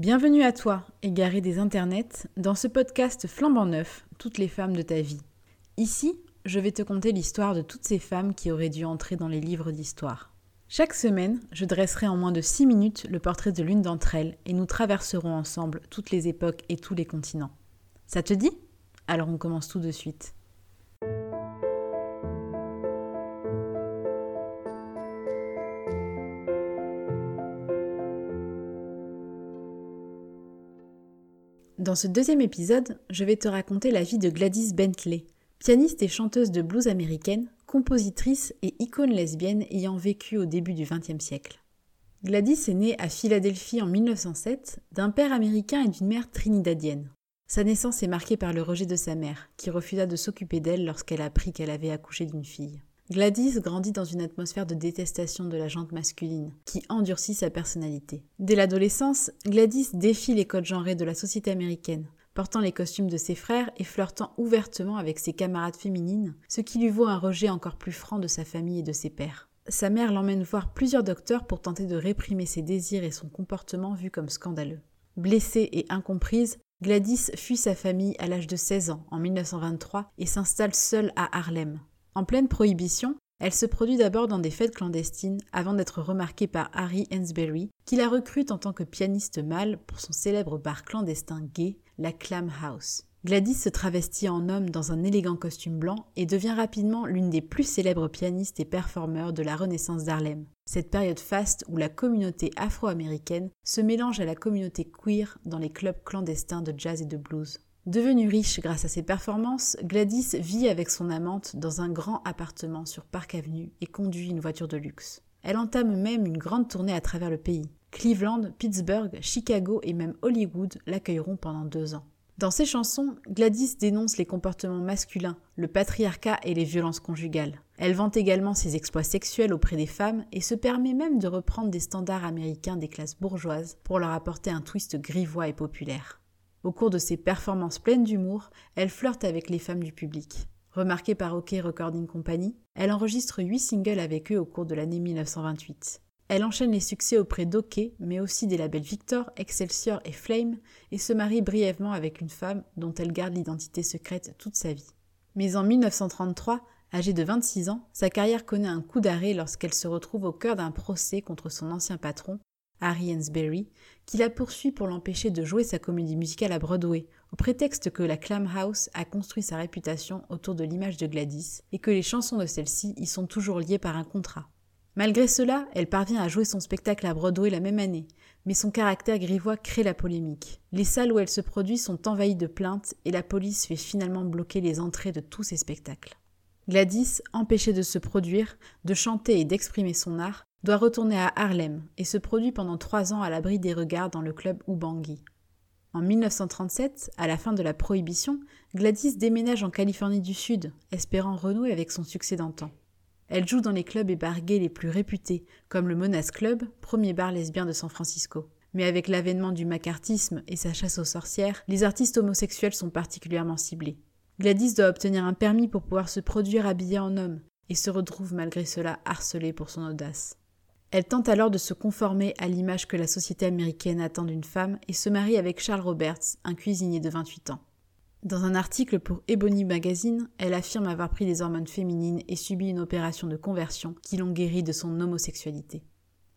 Bienvenue à toi, égaré des internets, dans ce podcast flambant neuf, toutes les femmes de ta vie. Ici, je vais te conter l'histoire de toutes ces femmes qui auraient dû entrer dans les livres d'histoire. Chaque semaine, je dresserai en moins de 6 minutes le portrait de l'une d'entre elles et nous traverserons ensemble toutes les époques et tous les continents. Ça te dit? Alors on commence tout de suite. Dans ce deuxième épisode, je vais te raconter la vie de Gladys Bentley, pianiste et chanteuse de blues américaine, compositrice et icône lesbienne ayant vécu au début du XXe siècle. Gladys est née à Philadelphie en 1907 d'un père américain et d'une mère trinidadienne. Sa naissance est marquée par le rejet de sa mère, qui refusa de s'occuper d'elle lorsqu'elle apprit qu'elle avait accouché d'une fille. Gladys grandit dans une atmosphère de détestation de la jante masculine, qui endurcit sa personnalité. Dès l'adolescence, Gladys défie les codes genrés de la société américaine, portant les costumes de ses frères et flirtant ouvertement avec ses camarades féminines, ce qui lui vaut un rejet encore plus franc de sa famille et de ses pères. Sa mère l'emmène voir plusieurs docteurs pour tenter de réprimer ses désirs et son comportement vu comme scandaleux. Blessée et incomprise, Gladys fuit sa famille à l'âge de 16 ans en 1923 et s'installe seule à Harlem, en pleine prohibition, elle se produit d'abord dans des fêtes clandestines avant d'être remarquée par Harry Hansberry, qui la recrute en tant que pianiste mâle pour son célèbre bar clandestin gay, la Clam House. Gladys se travestit en homme dans un élégant costume blanc et devient rapidement l'une des plus célèbres pianistes et performeurs de la Renaissance d'Harlem. Cette période faste où la communauté afro-américaine se mélange à la communauté queer dans les clubs clandestins de jazz et de blues. Devenue riche grâce à ses performances, Gladys vit avec son amante dans un grand appartement sur Park Avenue et conduit une voiture de luxe. Elle entame même une grande tournée à travers le pays. Cleveland, Pittsburgh, Chicago et même Hollywood l'accueilleront pendant deux ans. Dans ses chansons, Gladys dénonce les comportements masculins, le patriarcat et les violences conjugales. Elle vante également ses exploits sexuels auprès des femmes et se permet même de reprendre des standards américains des classes bourgeoises pour leur apporter un twist grivois et populaire. Au cours de ses performances pleines d'humour, elle flirte avec les femmes du public. Remarquée par OK Recording Company, elle enregistre huit singles avec eux au cours de l'année 1928. Elle enchaîne les succès auprès d'OK, mais aussi des labels Victor, Excelsior et Flame, et se marie brièvement avec une femme dont elle garde l'identité secrète toute sa vie. Mais en 1933, âgée de 26 ans, sa carrière connaît un coup d'arrêt lorsqu'elle se retrouve au cœur d'un procès contre son ancien patron, Harry Hansberry, qui la poursuit pour l'empêcher de jouer sa comédie musicale à Broadway, au prétexte que la Clam House a construit sa réputation autour de l'image de Gladys et que les chansons de celle-ci y sont toujours liées par un contrat. Malgré cela, elle parvient à jouer son spectacle à Broadway la même année, mais son caractère grivois crée la polémique. Les salles où elle se produit sont envahies de plaintes et la police fait finalement bloquer les entrées de tous ses spectacles. Gladys, empêchée de se produire, de chanter et d'exprimer son art, doit retourner à Harlem et se produit pendant trois ans à l'abri des regards dans le club Ubangi. En 1937, à la fin de la prohibition, Gladys déménage en Californie du Sud, espérant renouer avec son succès d'antan. Elle joue dans les clubs et les plus réputés, comme le Monas Club, premier bar lesbien de San Francisco. Mais avec l'avènement du macartisme et sa chasse aux sorcières, les artistes homosexuels sont particulièrement ciblés. Gladys doit obtenir un permis pour pouvoir se produire habillée en homme, et se retrouve malgré cela harcelée pour son audace. Elle tente alors de se conformer à l'image que la société américaine attend d'une femme et se marie avec Charles Roberts, un cuisinier de 28 ans. Dans un article pour Ebony Magazine, elle affirme avoir pris des hormones féminines et subi une opération de conversion qui l'ont guérie de son homosexualité.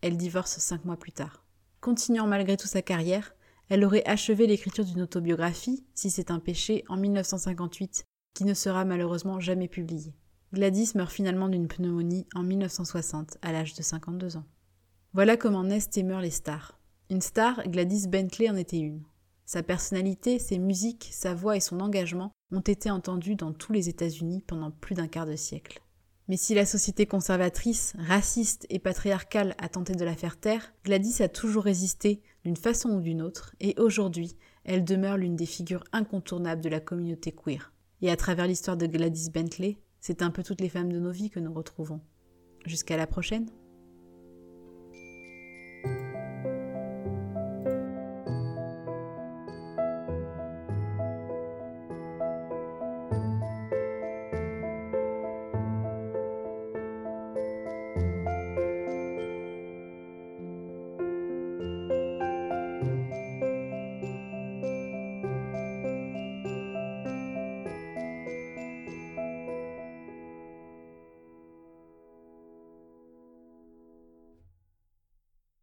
Elle divorce cinq mois plus tard. Continuant malgré tout sa carrière, elle aurait achevé l'écriture d'une autobiographie, si c'est un péché, en 1958, qui ne sera malheureusement jamais publiée. Gladys meurt finalement d'une pneumonie en 1960, à l'âge de 52 ans. Voilà comment naissent et meurent les stars. Une star, Gladys Bentley en était une. Sa personnalité, ses musiques, sa voix et son engagement ont été entendus dans tous les États-Unis pendant plus d'un quart de siècle. Mais si la société conservatrice, raciste et patriarcale a tenté de la faire taire, Gladys a toujours résisté d'une façon ou d'une autre, et aujourd'hui, elle demeure l'une des figures incontournables de la communauté queer. Et à travers l'histoire de Gladys Bentley, c'est un peu toutes les femmes de nos vies que nous retrouvons. Jusqu'à la prochaine